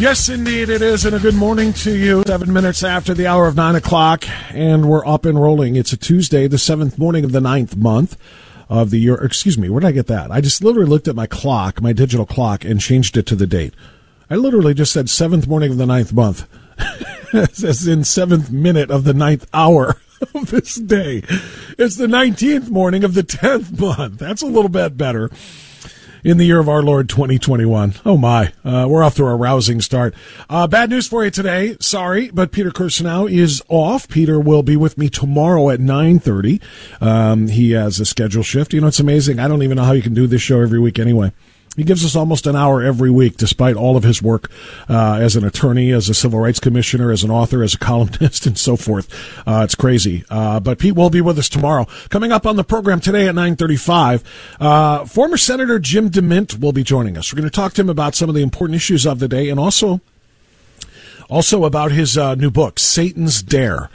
Yes, indeed, it is. And a good morning to you. Seven minutes after the hour of nine o'clock, and we're up and rolling. It's a Tuesday, the seventh morning of the ninth month of the year. Excuse me, where did I get that? I just literally looked at my clock, my digital clock, and changed it to the date. I literally just said seventh morning of the ninth month, as in seventh minute of the ninth hour of this day. It's the 19th morning of the 10th month. That's a little bit better in the year of our Lord 2021. Oh my, uh, we're off to a rousing start. Uh, bad news for you today. Sorry, but Peter Kirsanow is off. Peter will be with me tomorrow at 9.30. Um, he has a schedule shift. You know, it's amazing. I don't even know how you can do this show every week anyway. He gives us almost an hour every week, despite all of his work uh, as an attorney, as a civil rights commissioner, as an author, as a columnist, and so forth. Uh, it's crazy. Uh, but Pete will be with us tomorrow. Coming up on the program today at 9:35, uh, former Senator Jim DeMint will be joining us. We're going to talk to him about some of the important issues of the day, and also also about his uh, new book, Satan's Dare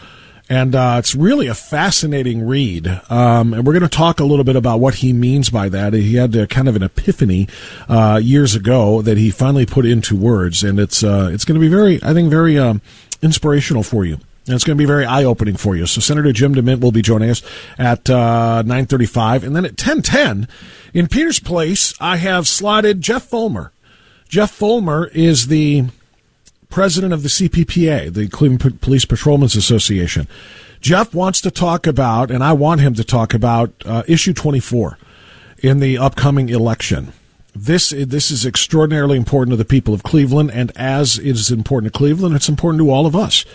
and uh, it's really a fascinating read. Um, and we're going to talk a little bit about what he means by that. He had a, kind of an epiphany uh, years ago that he finally put into words, and it's uh, it's going to be very, I think, very um, inspirational for you. And it's going to be very eye-opening for you. So Senator Jim DeMint will be joining us at uh, 9.35. And then at 10.10, in Peter's place, I have slotted Jeff Follmer. Jeff Follmer is the president of the CPPA, the Cleveland Police Patrolmen's Association. Jeff wants to talk about, and I want him to talk about, uh, issue 24 in the upcoming election. This this is extraordinarily important to the people of Cleveland, and as it is important to Cleveland, it's important to all of us,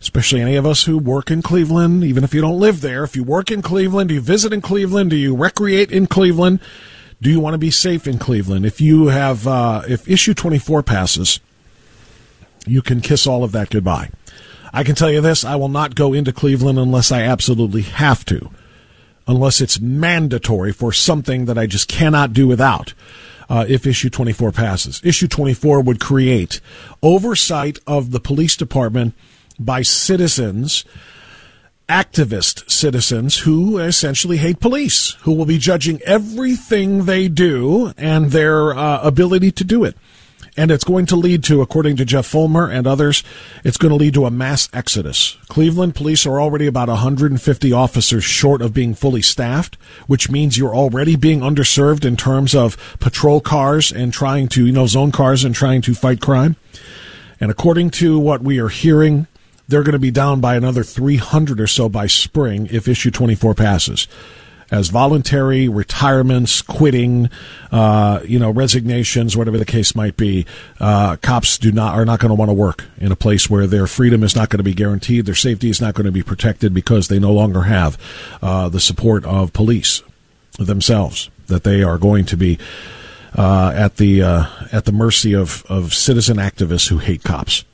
especially any of us who work in Cleveland. Even if you don't live there, if you work in Cleveland, do you visit in Cleveland, do you recreate in Cleveland, do you want to be safe in Cleveland? If you have, uh, if issue 24 passes, you can kiss all of that goodbye. I can tell you this I will not go into Cleveland unless I absolutely have to, unless it's mandatory for something that I just cannot do without. Uh, if issue 24 passes. Issue 24 would create oversight of the police department by citizens, activist citizens who essentially hate police, who will be judging everything they do and their uh, ability to do it. And it's going to lead to, according to Jeff Follmer and others, it's going to lead to a mass exodus. Cleveland police are already about 150 officers short of being fully staffed, which means you're already being underserved in terms of patrol cars and trying to, you know, zone cars and trying to fight crime. And according to what we are hearing, they're going to be down by another 300 or so by spring if issue 24 passes as voluntary retirements, quitting, uh, you know, resignations, whatever the case might be. Uh, cops do not are not going to want to work in a place where their freedom is not going to be guaranteed, their safety is not going to be protected because they no longer have uh, the support of police themselves. That they are going to be uh, at the uh, at the mercy of of citizen activists who hate cops.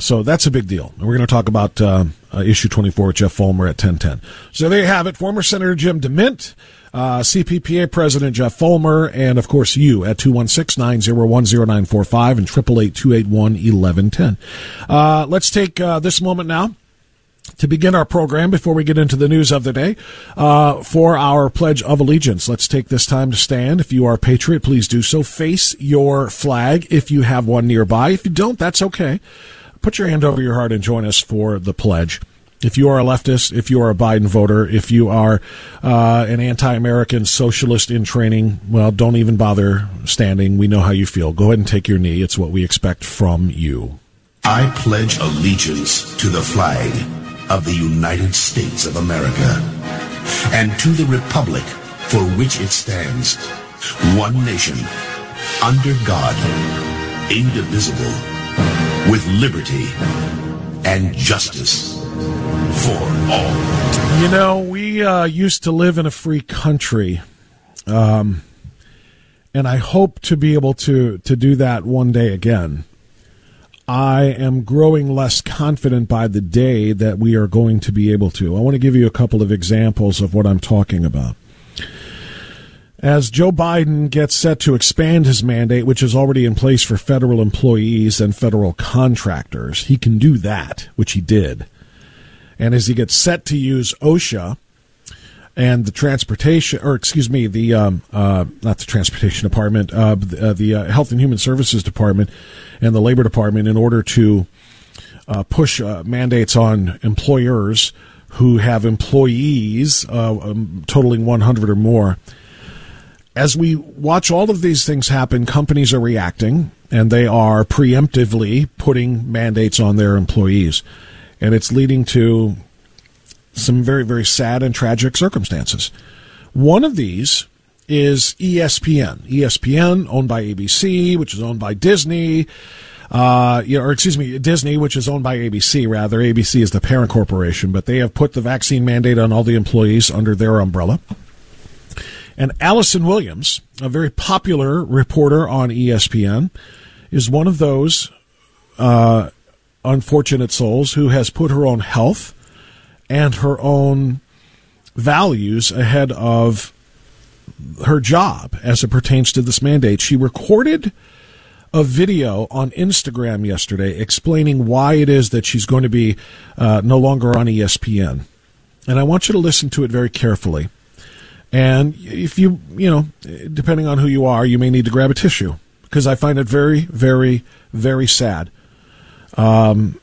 So that's a big deal. And we're going to talk about uh, uh, issue 24 with Jeff Follmer at 1010. So there you have it. Former Senator Jim DeMint, uh, CPPA President Jeff Follmer, and of course you at 216-901-0945 and 888-281-1110. Uh, let's take uh, this moment now to begin our program before we get into the news of the day uh, for our pledge of allegiance let's take this time to stand if you are a patriot please do so face your flag if you have one nearby if you don't that's okay put your hand over your heart and join us for the pledge if you are a leftist, if you are a Biden voter, if you are uh, an anti American socialist in training, well, don't even bother standing. We know how you feel. Go ahead and take your knee. It's what we expect from you. I pledge allegiance to the flag of the United States of America and to the republic for which it stands, one nation, under God, indivisible, with liberty and justice for all. You know, we uh, used to live in a free country. Um, and I hope to be able to, to do that one day again. I am growing less confident by the day that we are going to be able to. I want to give you a couple of examples of what I'm talking about. As Joe Biden gets set to expand his mandate, which is already in place for federal employees and federal contractors, he can do that, which he did. And as he gets set to use OSHA and the transportation, or excuse me, the um, uh, not the transportation department, uh, the, uh, the uh, Health and Human Services Department and the Labor Department in order to uh, push uh, mandates on employers who have employees um, totaling 100 or more. As we watch all of these things happen, companies are reacting and they are preemptively putting mandates on their employees and it's leading to some very, very sad and tragic circumstances. One of these is ESPN. ESPN, owned by ABC, which is owned by Disney, uh, or excuse me, Disney, which is owned by ABC, rather. ABC is the parent corporation, but they have put the vaccine mandate on all the employees under their umbrella. And Allison Williams, a very popular reporter on ESPN, is one of those uh, unfortunate souls who has put her own health and her own values ahead of her job as it pertains to this mandate. She recorded a video on Instagram yesterday explaining why it is that she's going to be uh, no longer on ESPN. And I want you to listen to it very carefully. And if you, you know, depending on who you are, you may need to grab a tissue because I find it very, very, very sad um,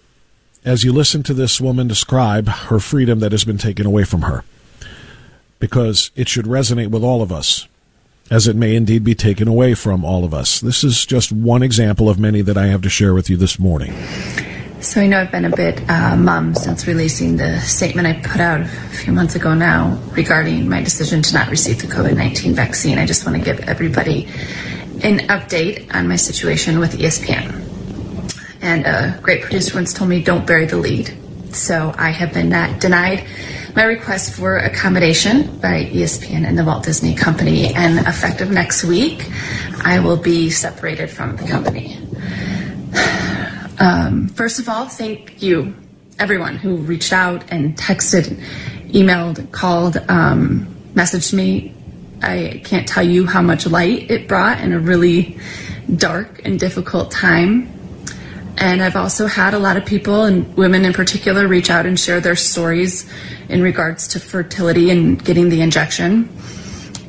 as you listen to this woman describe her freedom that has been taken away from her, because it should resonate with all of us, as it may indeed be taken away from all of us. This is just one example of many that I have to share with you this morning. So I know I've been a bit uh, mum since releasing the statement I put out a few months ago now regarding my decision to not receive the COVID 19 vaccine. I just want to give everybody an update on my situation with ESPN. And a great producer once told me, don't bury the lead. So I have been denied my request for accommodation by ESPN and the Walt Disney Company. And effective next week, I will be separated from the company. Um, first of all, thank you, everyone who reached out and texted, emailed, called, um, messaged me. I can't tell you how much light it brought in a really dark and difficult time. And I've also had a lot of people, and women in particular, reach out and share their stories in regards to fertility and getting the injection.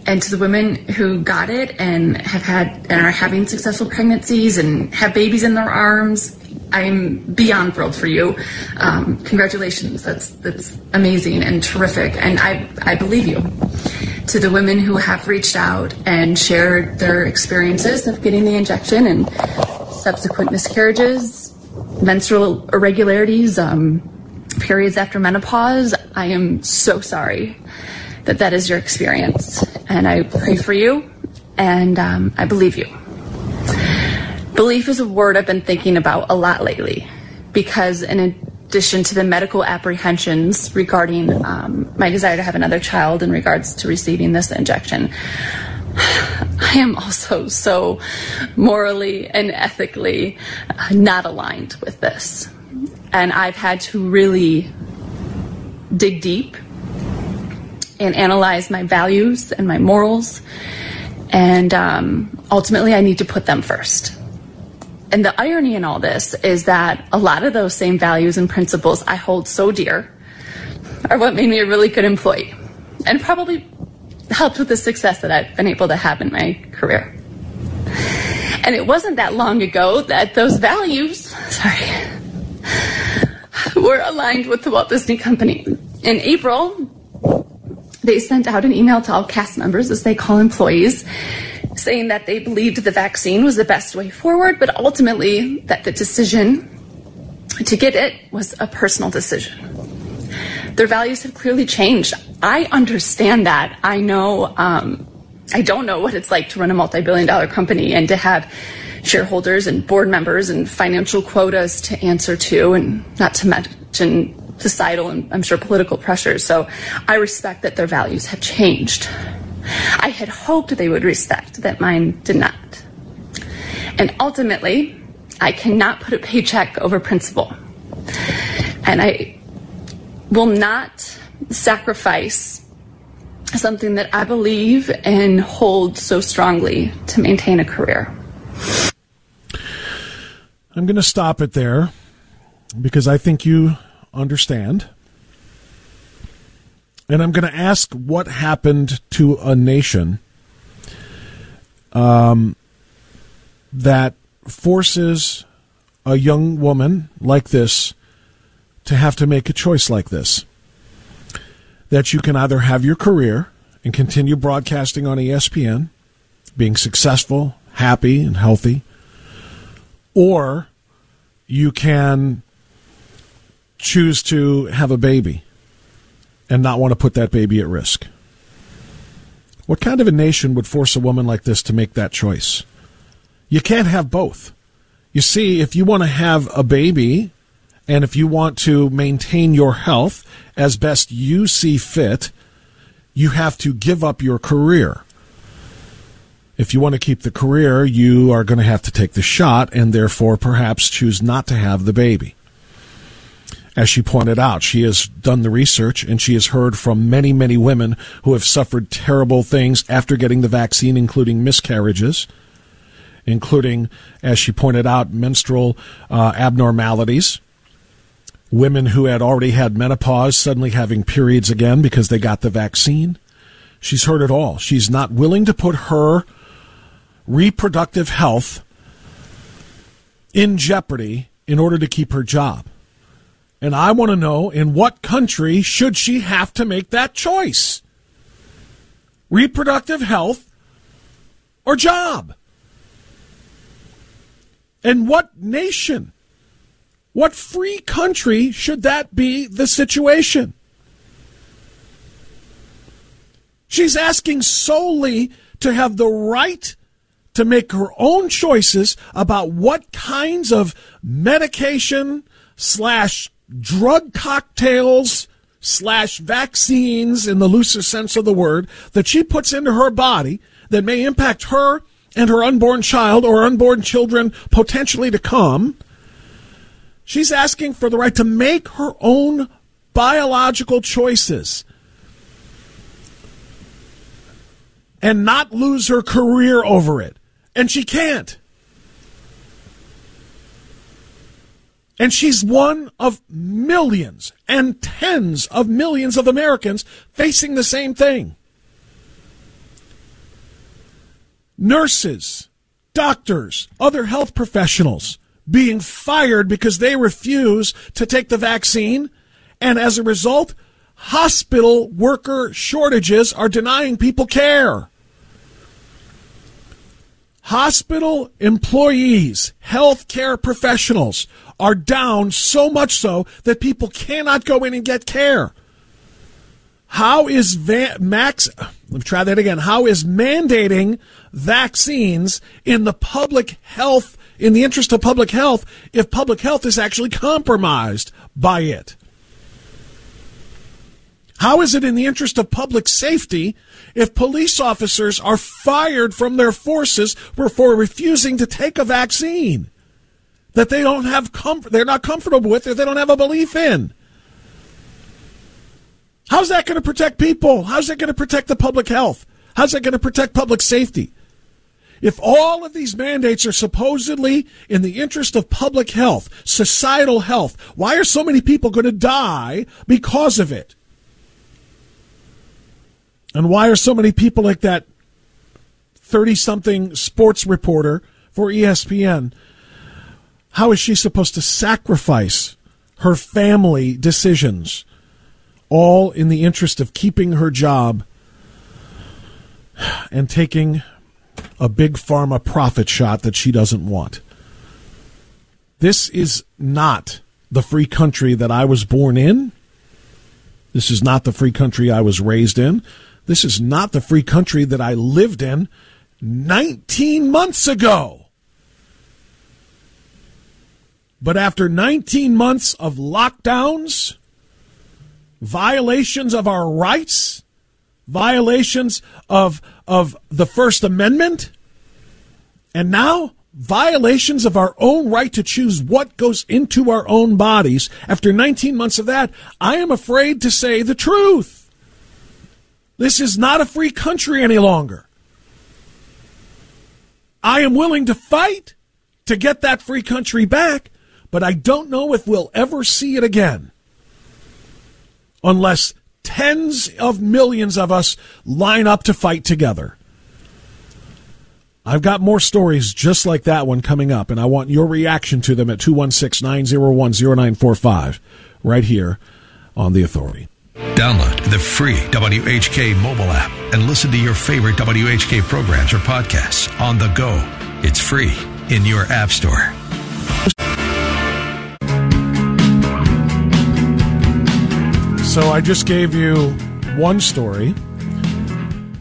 And to the women who got it and have had and are having successful pregnancies and have babies in their arms, I'm beyond thrilled for you. Um, congratulations, that's that's amazing and terrific, and I I believe you. To the women who have reached out and shared their experiences of getting the injection and subsequent miscarriages, menstrual irregularities, um, periods after menopause. I am so sorry that that is your experience. And I pray for you and um, I believe you. Belief is a word I've been thinking about a lot lately because, in addition to the medical apprehensions regarding um, my desire to have another child in regards to receiving this injection, I am also so morally and ethically uh, not aligned with this. And I've had to really dig deep and analyze my values and my morals. And um, ultimately, I need to put them first. And the irony in all this is that a lot of those same values and principles I hold so dear are what made me a really good employee and probably helped with the success that I've been able to have in my career. And it wasn't that long ago that those values, sorry, were aligned with the Walt Disney Company. In April, they sent out an email to all cast members, as they call employees, saying that they believed the vaccine was the best way forward, but ultimately that the decision to get it was a personal decision. Their values have clearly changed. I understand that. I know, um, I don't know what it's like to run a multi billion dollar company and to have shareholders and board members and financial quotas to answer to, and not to mention societal and I'm sure political pressures. So I respect that their values have changed. I had hoped they would respect that mine did not. And ultimately, I cannot put a paycheck over principle. And I will not sacrifice something that I believe and hold so strongly to maintain a career. I'm going to stop it there because I think you understand. And I'm going to ask what happened to a nation um, that forces a young woman like this to have to make a choice like this. That you can either have your career and continue broadcasting on ESPN, being successful, happy, and healthy, or you can choose to have a baby and not want to put that baby at risk. What kind of a nation would force a woman like this to make that choice? You can't have both. You see, if you want to have a baby and if you want to maintain your health as best you see fit, you have to give up your career. If you want to keep the career, you are going to have to take the shot and therefore perhaps choose not to have the baby. As she pointed out, she has done the research and she has heard from many, many women who have suffered terrible things after getting the vaccine, including miscarriages, including, as she pointed out, menstrual uh, abnormalities. Women who had already had menopause suddenly having periods again because they got the vaccine. She's heard it all. She's not willing to put her reproductive health in jeopardy in order to keep her job. And I want to know in what country should she have to make that choice? Reproductive health or job? And what nation, what free country should that be the situation? She's asking solely to have the right to make her own choices about what kinds of medication slash drug cocktails slash vaccines in the looser sense of the word that she puts into her body that may impact her and her unborn child or unborn children potentially to come. She's asking for the right to make her own biological choices and not lose her career over it. And she can't. And she's one of millions and tens of millions of Americans facing the same thing. Nurses, doctors, other health professionals being fired because they refuse to take the vaccine. And as a result, hospital worker shortages are denying people care. Hospital employees, healthcare professionals are down so much so that people cannot go in and get care. How is va- max? Let me try that again. How is mandating vaccines in the public health, in the interest of public health, if public health is actually compromised by it? How is it in the interest of public safety if police officers are fired from their forces for refusing to take a vaccine that they don't have comfort, they're not comfortable with, or they don't have a belief in? How's that going to protect people? How's that going to protect the public health? How's that going to protect public safety? If all of these mandates are supposedly in the interest of public health, societal health, why are so many people going to die because of it? And why are so many people like that 30 something sports reporter for ESPN? How is she supposed to sacrifice her family decisions all in the interest of keeping her job and taking a big pharma profit shot that she doesn't want? This is not the free country that I was born in. This is not the free country I was raised in. This is not the free country that I lived in 19 months ago. But after 19 months of lockdowns, violations of our rights, violations of, of the First Amendment, and now violations of our own right to choose what goes into our own bodies, after 19 months of that, I am afraid to say the truth. This is not a free country any longer. I am willing to fight to get that free country back, but I don't know if we'll ever see it again. Unless tens of millions of us line up to fight together. I've got more stories just like that one coming up, and I want your reaction to them at 216 901 0945 right here on The Authority. Download the free WHK mobile app and listen to your favorite WHK programs or podcasts on the go. It's free in your app store. So I just gave you one story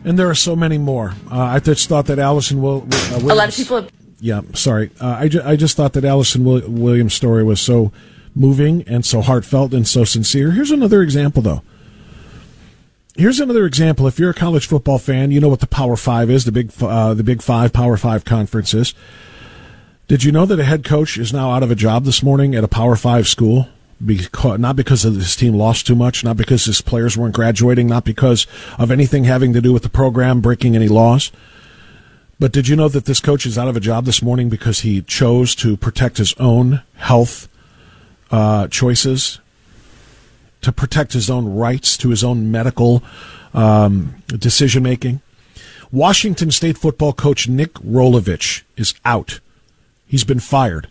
and there are so many more. Uh, I just thought that Allison will. Uh, a lot of people. Have- yeah, sorry. Uh, I, ju- I just thought that Allison Will- Williams' story was so moving and so heartfelt and so sincere. Here's another example, though. Here's another example. If you're a college football fan, you know what the Power Five is the big uh, the Big Five Power Five conferences. Did you know that a head coach is now out of a job this morning at a Power Five school? Because not because of his team lost too much, not because his players weren't graduating, not because of anything having to do with the program breaking any laws. But did you know that this coach is out of a job this morning because he chose to protect his own health uh, choices, to protect his own rights to his own medical um, decision making? Washington State football coach Nick Rolovich is out. He's been fired.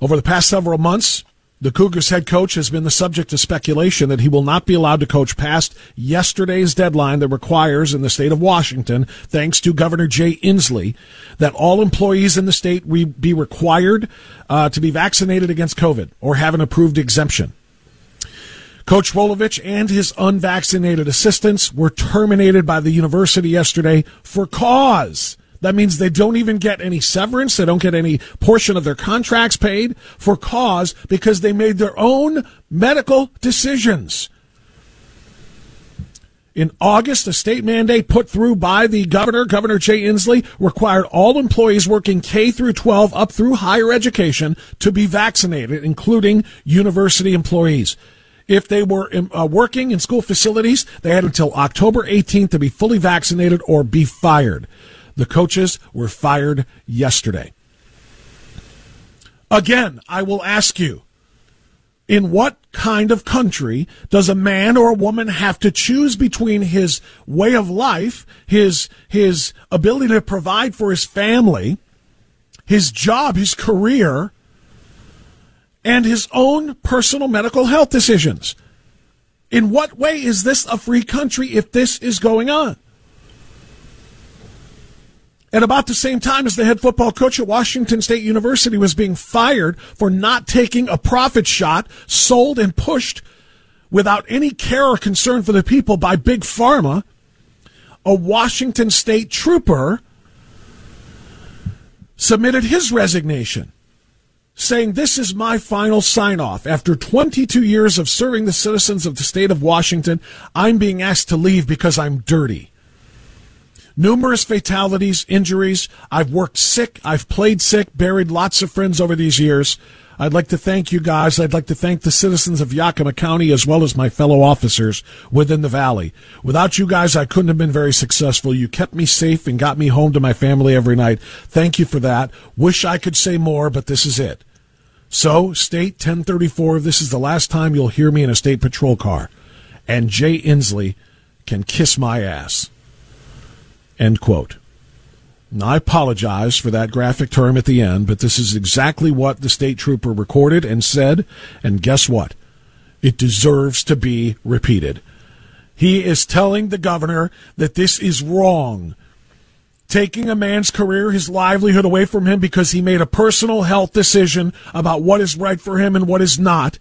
Over the past several months, the Cougars head coach has been the subject of speculation that he will not be allowed to coach past yesterday's deadline that requires in the state of Washington, thanks to Governor Jay Inslee, that all employees in the state be required uh, to be vaccinated against COVID or have an approved exemption. Coach Rolovich and his unvaccinated assistants were terminated by the university yesterday for cause. That means they don't even get any severance. They don't get any portion of their contracts paid for cause because they made their own medical decisions. In August, a state mandate put through by the governor, Governor Jay Inslee, required all employees working K through 12 up through higher education to be vaccinated, including university employees. If they were uh, working in school facilities, they had until October 18th to be fully vaccinated or be fired. The coaches were fired yesterday. Again, I will ask you in what kind of country does a man or a woman have to choose between his way of life, his, his ability to provide for his family, his job, his career, and his own personal medical health decisions? In what way is this a free country if this is going on? At about the same time as the head football coach at Washington State University was being fired for not taking a profit shot sold and pushed without any care or concern for the people by Big Pharma, a Washington State trooper submitted his resignation, saying, This is my final sign off. After 22 years of serving the citizens of the state of Washington, I'm being asked to leave because I'm dirty numerous fatalities, injuries. I've worked sick. I've played sick, buried lots of friends over these years. I'd like to thank you guys. I'd like to thank the citizens of Yakima County as well as my fellow officers within the valley. Without you guys, I couldn't have been very successful. You kept me safe and got me home to my family every night. Thank you for that. Wish I could say more, but this is it. So, State 1034, this is the last time you'll hear me in a state patrol car. And Jay Inslee can kiss my ass. End quote. Now, I apologize for that graphic term at the end, but this is exactly what the state trooper recorded and said, and guess what? It deserves to be repeated. He is telling the governor that this is wrong. Taking a man's career, his livelihood away from him because he made a personal health decision about what is right for him and what is not.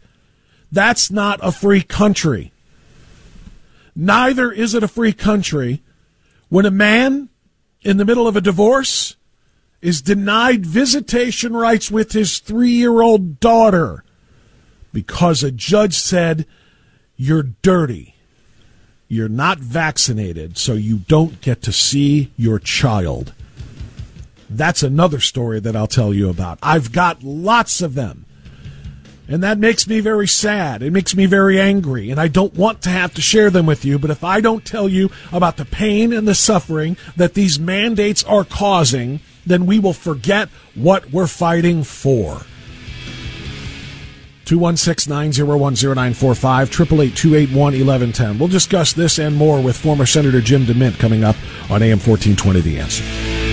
That's not a free country. Neither is it a free country when a man in the middle of a divorce is denied visitation rights with his three year old daughter because a judge said, You're dirty. You're not vaccinated, so you don't get to see your child. That's another story that I'll tell you about. I've got lots of them. And that makes me very sad. It makes me very angry. And I don't want to have to share them with you. But if I don't tell you about the pain and the suffering that these mandates are causing, then we will forget what we're fighting for. 216 901 0945, 888 We'll discuss this and more with former Senator Jim DeMint coming up on AM 1420 The Answer.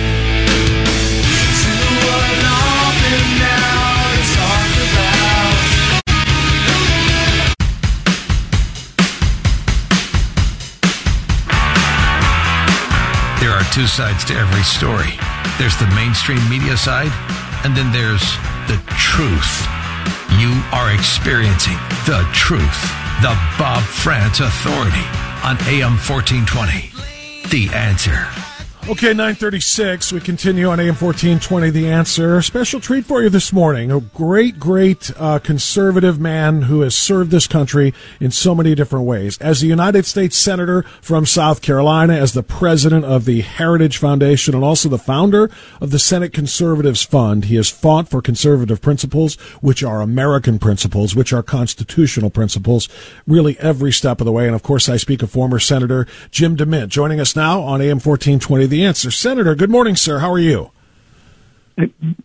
There are two sides to every story. There's the mainstream media side, and then there's the truth. You are experiencing the truth. The Bob Frantz Authority on AM 1420. The answer. Okay, 936. We continue on AM 1420, The Answer. Special treat for you this morning. A great, great uh, conservative man who has served this country in so many different ways. As a United States Senator from South Carolina, as the president of the Heritage Foundation, and also the founder of the Senate Conservatives Fund, he has fought for conservative principles, which are American principles, which are constitutional principles, really every step of the way. And of course, I speak of former Senator Jim DeMint, joining us now on AM 1420, The Answer. Senator, good morning, sir. How are you?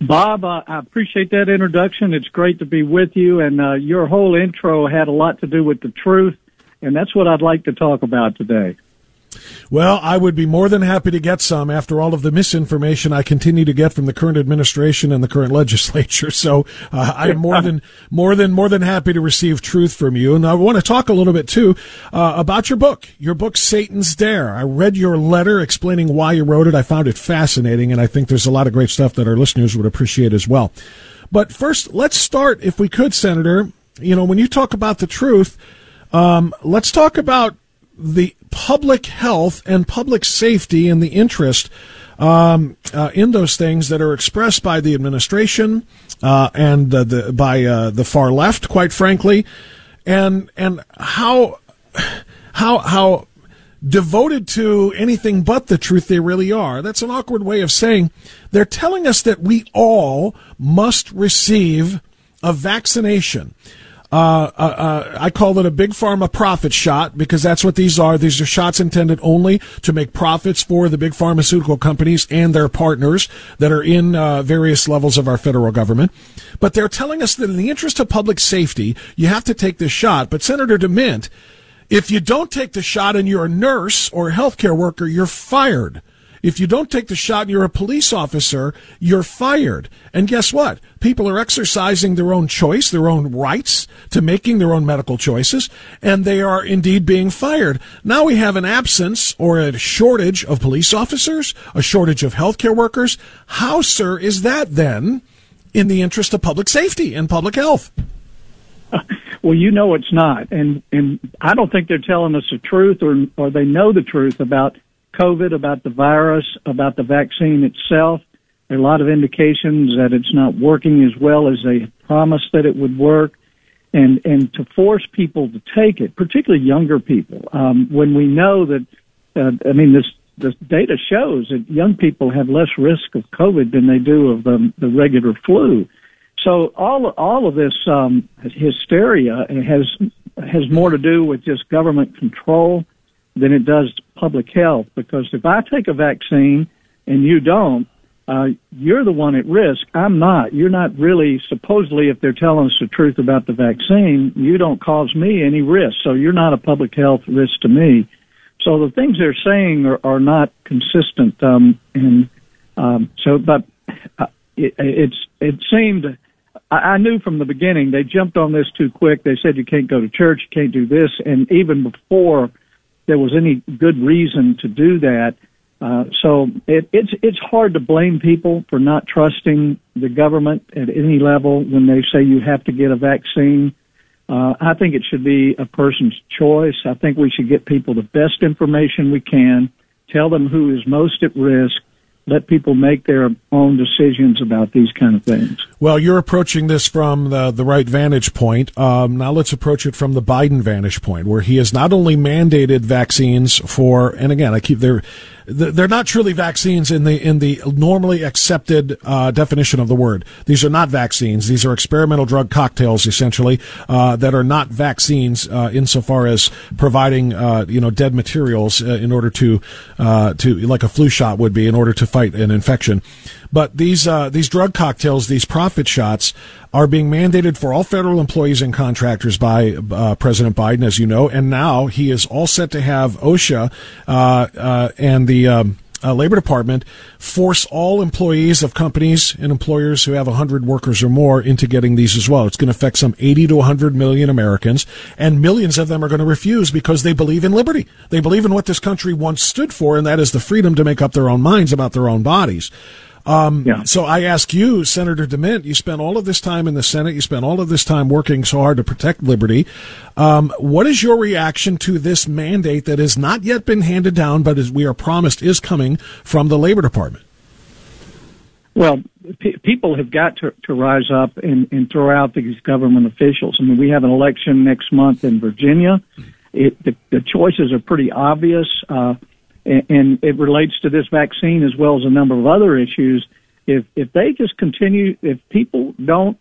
Bob, uh, I appreciate that introduction. It's great to be with you, and uh, your whole intro had a lot to do with the truth, and that's what I'd like to talk about today. Well, I would be more than happy to get some after all of the misinformation I continue to get from the current administration and the current legislature. So uh, I am more than more than more than happy to receive truth from you. And I want to talk a little bit too uh, about your book, your book Satan's Dare. I read your letter explaining why you wrote it. I found it fascinating, and I think there's a lot of great stuff that our listeners would appreciate as well. But first, let's start, if we could, Senator. You know, when you talk about the truth, um, let's talk about the public health and public safety and the interest um, uh, in those things that are expressed by the administration uh, and uh, the, by uh, the far left, quite frankly, and and how how how devoted to anything but the truth they really are. That's an awkward way of saying they're telling us that we all must receive a vaccination. Uh, uh, uh, I call it a big pharma profit shot because that's what these are. These are shots intended only to make profits for the big pharmaceutical companies and their partners that are in uh, various levels of our federal government. But they're telling us that in the interest of public safety, you have to take this shot. But Senator DeMint, if you don't take the shot and you're a nurse or a healthcare worker, you're fired. If you don't take the shot and you're a police officer, you're fired. And guess what? People are exercising their own choice, their own rights to making their own medical choices, and they are indeed being fired. Now we have an absence or a shortage of police officers, a shortage of healthcare workers. How, sir, is that then in the interest of public safety and public health? Well, you know it's not, and and I don't think they're telling us the truth, or or they know the truth about COVID, about the virus, about the vaccine itself. There are a lot of indications that it's not working as well as they promised that it would work. And, and to force people to take it, particularly younger people, um, when we know that, uh, I mean, this, this data shows that young people have less risk of COVID than they do of the, the regular flu. So all all of this um, hysteria has has more to do with just government control than it does public health. Because if I take a vaccine and you don't, uh, you're the one at risk. I'm not. You're not really, supposedly, if they're telling us the truth about the vaccine, you don't cause me any risk. So you're not a public health risk to me. so the things they're saying are, are not consistent. Um, and um, so, but uh, it, it's it seemed I, I knew from the beginning they jumped on this too quick. They said you can't go to church, you can't do this, and even before there was any good reason to do that. Uh, so it, it's it's hard to blame people for not trusting the government at any level when they say you have to get a vaccine. Uh, I think it should be a person's choice. I think we should get people the best information we can, tell them who is most at risk, let people make their own decisions about these kind of things. Well, you're approaching this from the, the right vantage point. Um, now let's approach it from the Biden vantage point, where he has not only mandated vaccines for, and again, I keep there they're not truly vaccines in the in the normally accepted uh, definition of the word. These are not vaccines. These are experimental drug cocktails, essentially, uh, that are not vaccines uh, insofar as providing uh, you know dead materials uh, in order to uh, to like a flu shot would be in order to fight an infection. But these these drug cocktails, these profit shots, are being mandated for all federal employees and contractors by uh, President Biden, as you know, and now he is all set to have OSHA uh, uh, and the um, uh, Labor Department force all employees of companies and employers who have 100 workers or more into getting these as well. It's going to affect some 80 to 100 million Americans, and millions of them are going to refuse because they believe in liberty. They believe in what this country once stood for, and that is the freedom to make up their own minds about their own bodies. Um, yeah. So I ask you, Senator DeMint, you spent all of this time in the Senate, you spent all of this time working so hard to protect liberty. Um, what is your reaction to this mandate that has not yet been handed down, but as we are promised is coming from the Labor Department? Well, p- people have got to, to rise up and, and throw out these government officials. I mean, we have an election next month in Virginia. It, the, the choices are pretty obvious. Uh, and it relates to this vaccine as well as a number of other issues. If if they just continue, if people don't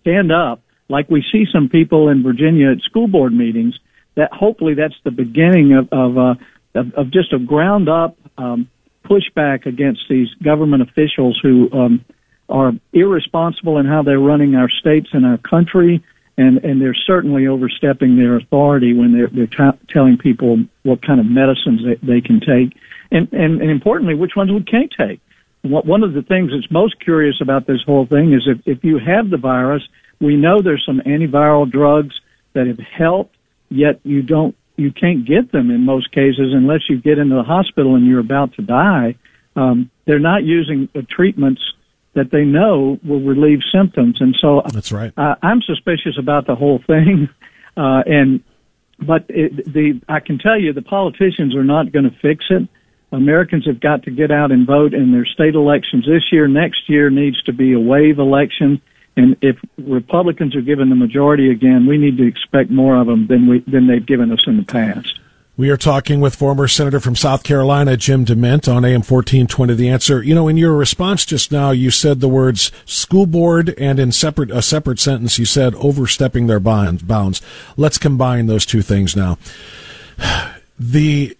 stand up like we see some people in Virginia at school board meetings, that hopefully that's the beginning of of, uh, of, of just a ground up um, pushback against these government officials who um, are irresponsible in how they're running our states and our country and and they're certainly overstepping their authority when they're they're t- telling people what kind of medicines they, they can take, and, and and importantly, which ones we can't take. What, one of the things that's most curious about this whole thing is if if you have the virus, we know there's some antiviral drugs that have helped, yet you don't you can't get them in most cases unless you get into the hospital and you're about to die. Um, they're not using treatments that they know will relieve symptoms. And so that's right. Uh, I'm suspicious about the whole thing. Uh, and, but it, the, I can tell you the politicians are not going to fix it. Americans have got to get out and vote in their state elections this year. Next year needs to be a wave election. And if Republicans are given the majority again, we need to expect more of them than we, than they've given us in the past. We are talking with former Senator from South Carolina, Jim DeMint, on AM 1420 The Answer. You know, in your response just now, you said the words school board and in separate, a separate sentence, you said overstepping their bounds. Let's combine those two things now. The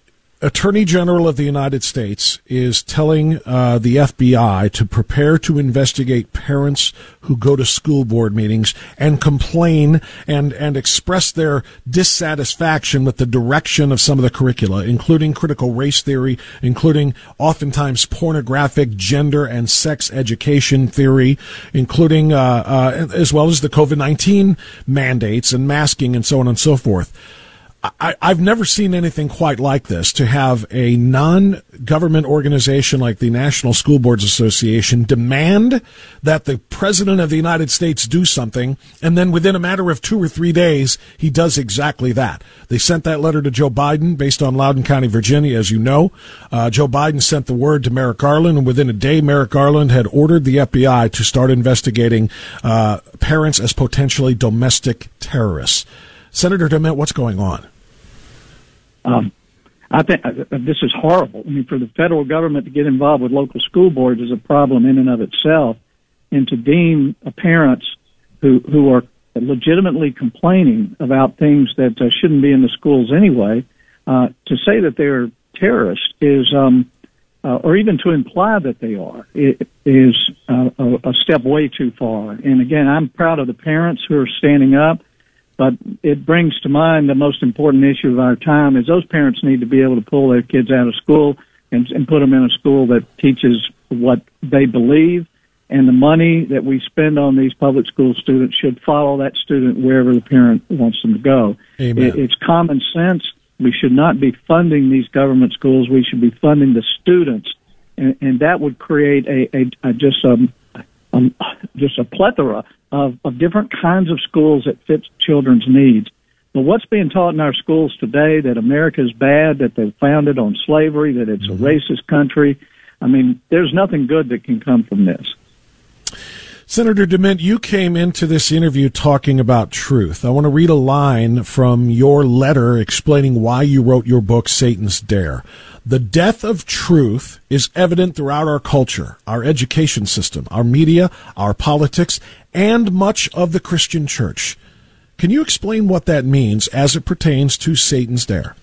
Attorney General of the United States is telling uh, the FBI to prepare to investigate parents who go to school board meetings and complain and, and express their dissatisfaction with the direction of some of the curricula, including critical race theory, including oftentimes pornographic gender and sex education theory, including uh, uh, as well as the COVID 19 mandates and masking and so on and so forth. I, have never seen anything quite like this to have a non government organization like the National School Boards Association demand that the President of the United States do something, and then within a matter of two or three days, he does exactly that. They sent that letter to Joe Biden based on Loudoun County, Virginia, as you know. Uh, Joe Biden sent the word to Merrick Garland, and within a day, Merrick Garland had ordered the FBI to start investigating uh, parents as potentially domestic terrorists. Senator DeMint, what's going on? Um, I think uh, this is horrible. I mean, for the federal government to get involved with local school boards is a problem in and of itself, and to deem parents who who are legitimately complaining about things that uh, shouldn't be in the schools anyway, uh, to say that they're terrorists is, um, uh, or even to imply that they are, is uh, a, a step way too far. And again, I'm proud of the parents who are standing up But it brings to mind the most important issue of our time is those parents need to be able to pull their kids out of school and, and put them in a school that teaches what they believe. And the money that we spend on these public school students should follow that student wherever the parent wants them to go. Amen. It, it's common sense. We should not be funding these government schools. We should be funding the students, and, and that would create a, a, a just a, a just a plethora of, of different kinds of schools that fit children's needs. But what's being taught in our schools today that America is bad, that they're founded on slavery, that it's mm-hmm. a racist country, I mean, there's nothing good that can come from this. Senator DeMint, you came into this interview talking about truth. I want to read a line from your letter explaining why you wrote your book, Satan's Dare. The death of truth is evident throughout our culture, our education system, our media, our politics, and much of the Christian church. Can you explain what that means as it pertains to Satan's Dare?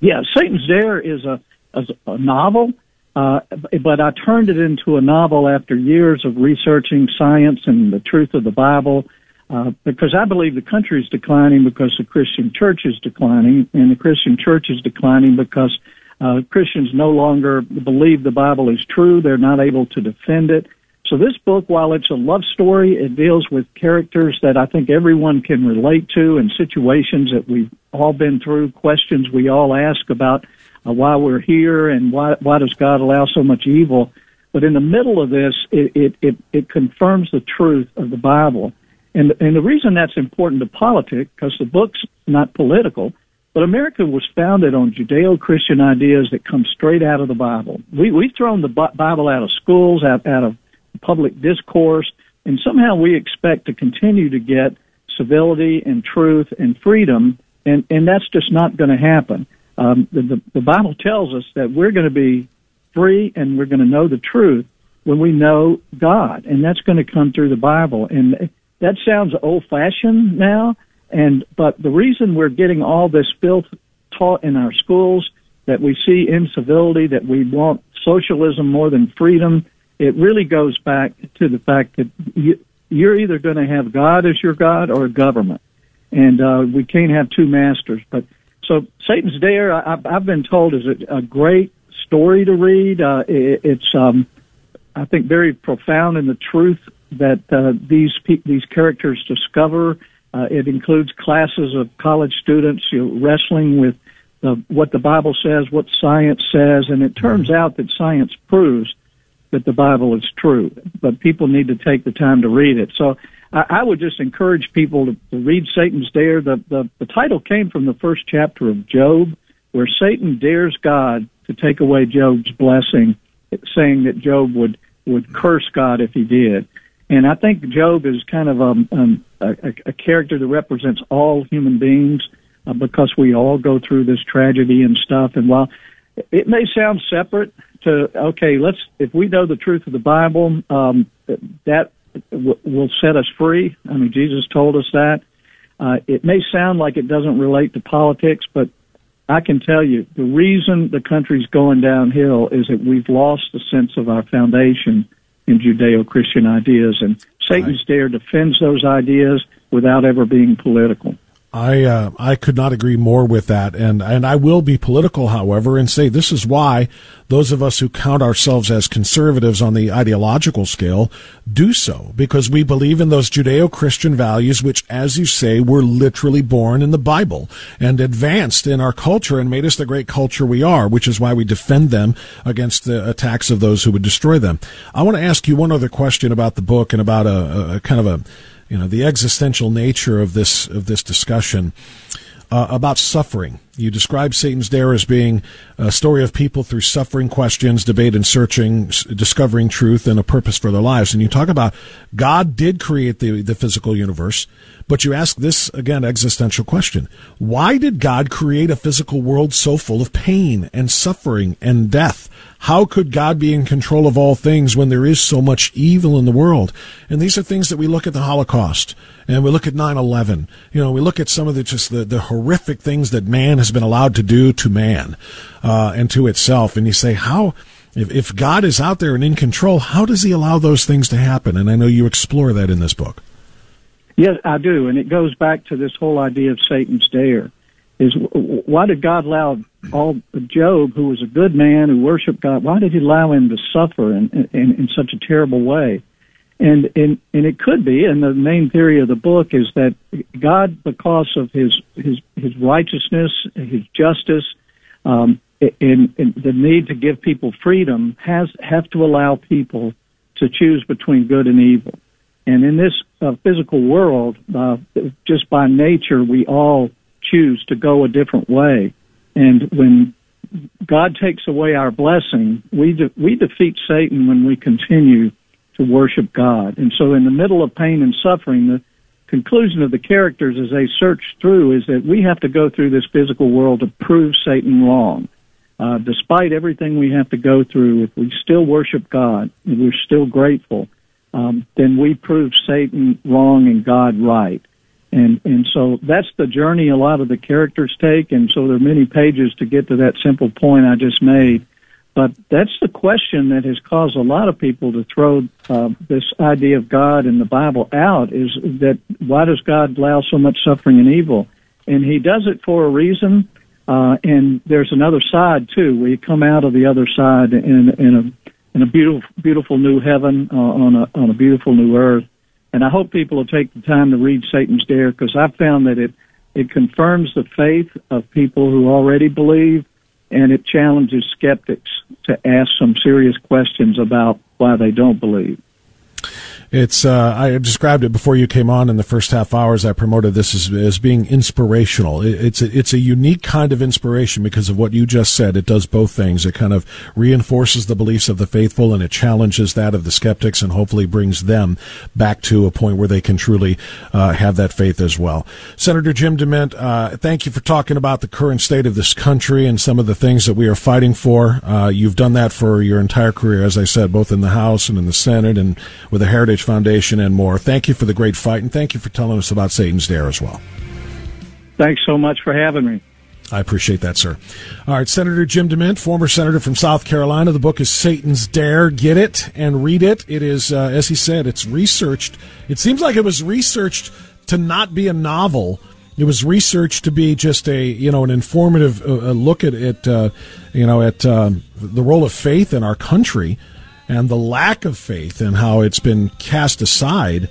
Yeah, Satan's Dare is a, a novel uh, but I turned it into a novel after years of researching science and the truth of the Bible, uh, because I believe the country is declining because the Christian church is declining, and the Christian church is declining because uh, Christians no longer believe the Bible is true. They're not able to defend it. So this book, while it's a love story, it deals with characters that I think everyone can relate to and situations that we've all been through, questions we all ask about uh, why we're here and why why does God allow so much evil. But in the middle of this, it it it, it confirms the truth of the Bible, and and the reason that's important to politics because the book's not political. But America was founded on Judeo-Christian ideas that come straight out of the Bible. We, we've thrown the Bible out of schools, out, out of public discourse, and somehow we expect to continue to get civility and truth and freedom, and, and that's just not going to happen. Um, the, the, the Bible tells us that we're going to be free and we're going to know the truth when we know God, and that's going to come through the Bible. And that sounds old-fashioned now, and but the reason we're getting all this filth taught in our schools, that we see incivility, that we want socialism more than freedom, it really goes back to the fact that you, you're either going to have God as your God or government, and uh, we can't have two masters. But so Satan's Dare, I, I've been told, is a, a great story to read. Uh, it, it's, um, I think, very profound in the truth that uh, these pe- these characters discover. Uh, it includes classes of college students you know, wrestling with the, what the Bible says, what science says, and it turns mm-hmm. out that science proves that the Bible is true. But people need to take the time to read it. So I, I would just encourage people to, to read Satan's Dare. The, the, the title came from the first chapter of Job, where Satan dares God to take away Job's blessing, saying that Job would, would curse God if he did. And I think Job is kind of um, um, a, a character that represents all human beings uh, because we all go through this tragedy and stuff. And while it may sound separate to okay, let's if we know the truth of the Bible, um, that will set us free. I mean, Jesus told us that. Uh, it may sound like it doesn't relate to politics, but I can tell you the reason the country's going downhill is that we've lost the sense of our foundation Judeo-Christian ideas, and Satan's right. dare defends those ideas without ever being political. I uh, I could not agree more with that, and and I will be political, however, and say this is why those of us who count ourselves as conservatives on the ideological scale do so because we believe in those Judeo-Christian values, which, as you say, were literally born in the Bible and advanced in our culture and made us the great culture we are, which is why we defend them against the attacks of those who would destroy them. I want to ask you one other question about the book and about a, a kind of a you know the existential nature of this of this discussion uh, about suffering. You describe Satan's Dare as being a story of people through suffering, questions, debate, and searching, discovering truth and a purpose for their lives. And you talk about God did create the, the physical universe, but you ask this, again, existential question. Why did God create a physical world so full of pain and suffering and death? How could God be in control of all things when there is so much evil in the world? And these are things that we look at the Holocaust and we look at 9-11. You know, we look at some of the just the, the horrific things that man has been allowed to do to man uh, and to itself. And you say, how, if, if God is out there and in control, how does he allow those things to happen? And I know you explore that in this book. Yes, I do, and it goes back to this whole idea of Satan's dare. Is why did God allow all Job, who was a good man who worshipped God, why did He allow him to suffer in in, in such a terrible way? And, and and it could be, and the main theory of the book is that God, because of his his his righteousness, his justice, um, and, and the need to give people freedom, has have to allow people to choose between good and evil. And in this uh, physical world, uh, just by nature, we all choose to go a different way. And when God takes away our blessing, we de- we defeat Satan when we continue to worship God. And so, in the middle of pain and suffering, the conclusion of the characters as they search through is that we have to go through this physical world to prove Satan wrong. Uh, despite everything we have to go through, if we still worship God and we're still grateful, um, then we prove Satan wrong and God right. And and so that's the journey a lot of the characters take. And so there are many pages to get to that simple point I just made. But that's the question that has caused a lot of people to throw uh, this idea of God and the Bible out is that why does God allow so much suffering and evil? And He does it for a reason. Uh, and there's another side too. We come out of the other side in, in a in a beautiful, beautiful new heaven uh, on a on a beautiful new earth. And I hope people will take the time to read Satan's Dare because I've found that it it confirms the faith of people who already believe and it challenges skeptics to ask some serious questions about why they don't believe. It's uh, I described it before you came on in the first half hours. I promoted this as, as being inspirational. It's a, it's a unique kind of inspiration because of what you just said. It does both things. It kind of reinforces the beliefs of the faithful and it challenges that of the skeptics and hopefully brings them back to a point where they can truly uh, have that faith as well. Senator Jim DeMint, uh, thank you for talking about the current state of this country and some of the things that we are fighting for. Uh, you've done that for your entire career, as I said, both in the House and in the Senate and with the Heritage Foundation and more. Thank you for the great fight, and thank you for telling us about Satan's Dare as well. Thanks so much for having me. I appreciate that, sir. All right, Senator Jim DeMint, former senator from South Carolina. The book is Satan's Dare. Get it and read it. It is, uh, as he said, it's researched. It seems like it was researched to not be a novel. It was researched to be just a, you know, an informative uh, look at it, uh, you know, at um, the role of faith in our country and the lack of faith and how it's been cast aside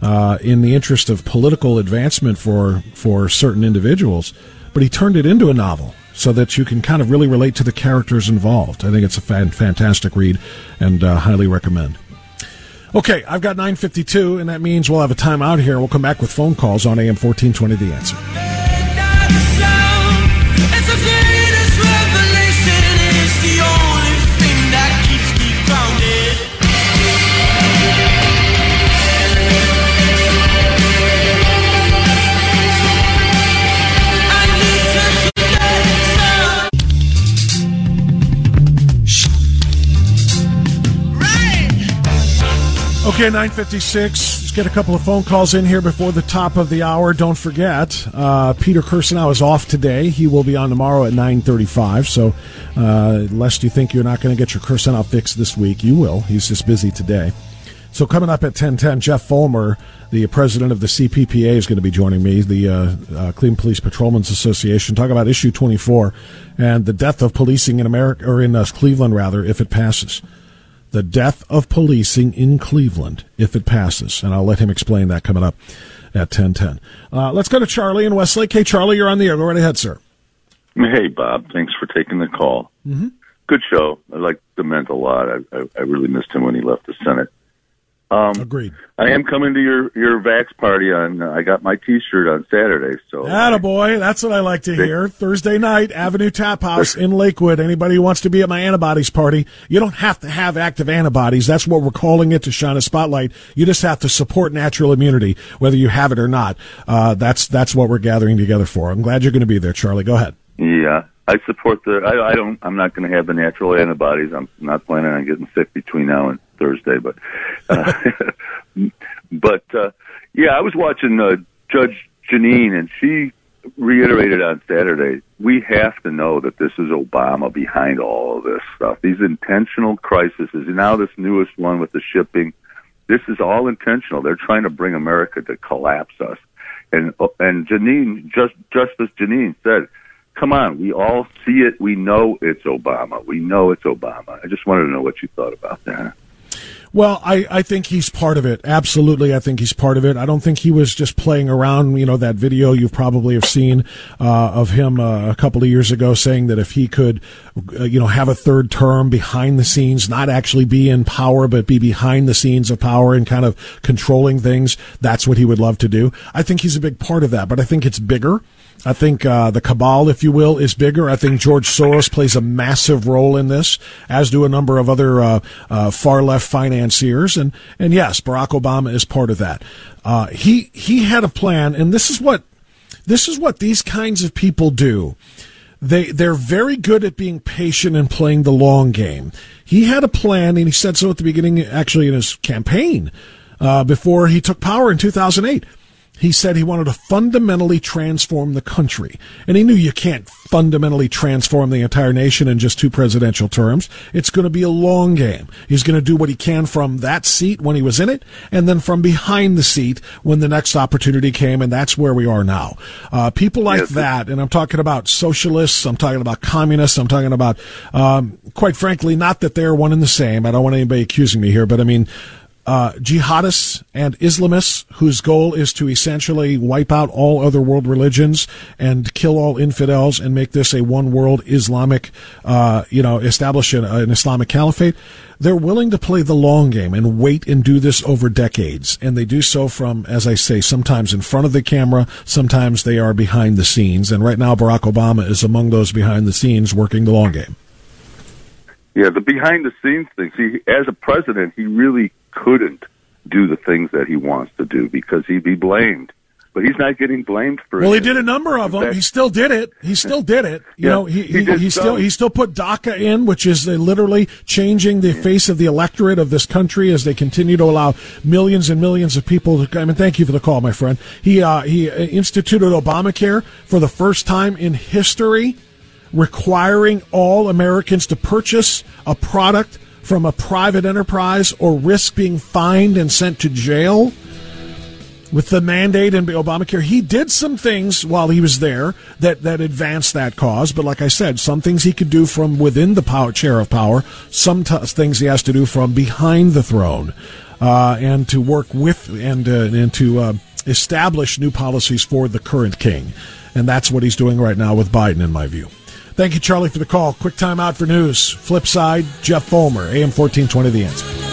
uh, in the interest of political advancement for for certain individuals. But he turned it into a novel so that you can kind of really relate to the characters involved. I think it's a fan- fantastic read and uh, highly recommend. Okay, I've got 952, and that means we'll have a time out here. We'll come back with phone calls on AM 1420 The Answer. Okay, 956. Let's get a couple of phone calls in here before the top of the hour. Don't forget, uh, Peter Kirsanow is off today. He will be on tomorrow at 935. So, uh, lest you think you're not going to get your Kirsanow fix this week, you will. He's just busy today. So coming up at 1010, Jeff Follmer, the president of the CPPA, is going to be joining me, the uh, uh, Cleveland Police Patrolmen's Association, talk about issue 24 and the death of policing in America, or in uh, Cleveland rather, if it passes the death of policing in Cleveland if it passes. And I'll let him explain that coming up at 1010. Uh, let's go to Charlie in Westlake. Hey, Charlie, you're on the air. Go right ahead, sir. Hey, Bob. Thanks for taking the call. Mm-hmm. Good show. I like DeMint a lot. I, I, I really missed him when he left the Senate. Um, Agreed. I am coming to your your Vax party on. Uh, I got my T-shirt on Saturday. So, boy, that's what I like to hear. Thursday night, Avenue Tap House in Lakewood. Anybody who wants to be at my antibodies party, you don't have to have active antibodies. That's what we're calling it to shine a spotlight. You just have to support natural immunity, whether you have it or not. Uh, that's that's what we're gathering together for. I'm glad you're going to be there, Charlie. Go ahead. Yeah, I support the. I, I don't. I'm not going to have the natural antibodies. I'm not planning on getting sick between now and Thursday, but uh, but uh, yeah, I was watching uh, Judge Jeanine, and she reiterated on Saturday, we have to know that this is Obama behind all of this stuff. These intentional crises, now this newest one with the shipping, This is all intentional. They're trying to bring America to collapse us. And and Jeanine, just just as Jeanine said, come on, we all see it. We know it's Obama. We know it's Obama. I just wanted to know what you thought about that. Well, I, I think he's part of it. Absolutely, I think he's part of it. I don't think he was just playing around. You know, that video you probably have seen uh, of him uh, a couple of years ago saying that if he could, uh, you know, have a third term behind the scenes, not actually be in power, but be behind the scenes of power and kind of controlling things, that's what he would love to do. I think he's a big part of that, but I think it's bigger. I think uh, the cabal, if you will, is bigger. I think George Soros plays a massive role in this, as do a number of other uh, uh, far left financiers. And and yes, Barack Obama is part of that. Uh, he he had a plan, and this is what this is what these kinds of people do. They they're very good at being patient and playing the long game. He had a plan, and he said so at the beginning, actually in his campaign uh, before he took power in 2008 he said he wanted to fundamentally transform the country. And he knew you can't fundamentally transform the entire nation in just two presidential terms. It's going to be a long game. He's going to do what he can from that seat when he was in it, and then from behind the seat when the next opportunity came, and that's where we are now. Uh, people like yes. that, and I'm talking about socialists, I'm talking about communists, I'm talking about, um, quite frankly, not that they're one and the same. I don't want anybody accusing me here, but I mean, uh, jihadists and Islamists whose goal is to essentially wipe out all other world religions and kill all infidels and make this a one world Islamic, uh, you know, establish an, an, Islamic caliphate. They're willing to play the long game and wait and do this over decades. And they do so from, as I say, sometimes in front of the camera, sometimes they are behind the scenes. And right now, Barack Obama is among those behind the scenes working the long game. Yeah, the behind the scenes thing. See, as a president, he really couldn't do the things that he wants to do because he'd be blamed. But he's not getting blamed for it. Well, he did a number of them. He still did it. He still did it. You yeah, know, he, he, he, he still he still put DACA in, which is literally changing the yeah. face of the electorate of this country as they continue to allow millions and millions of people. To, I mean, thank you for the call, my friend. He uh, he instituted Obamacare for the first time in history, requiring all Americans to purchase a product from a private enterprise or risk being fined and sent to jail with the mandate and Obamacare. He did some things while he was there that, that advanced that cause. But like I said, some things he could do from within the power, chair of power, some t- things he has to do from behind the throne, uh, and to work with and, uh, and to uh, establish new policies for the current king. And that's what he's doing right now with Biden, in my view. Thank you, Charlie, for the call. Quick time out for news. Flip side, Jeff Follmer, AM 1420, The Answer.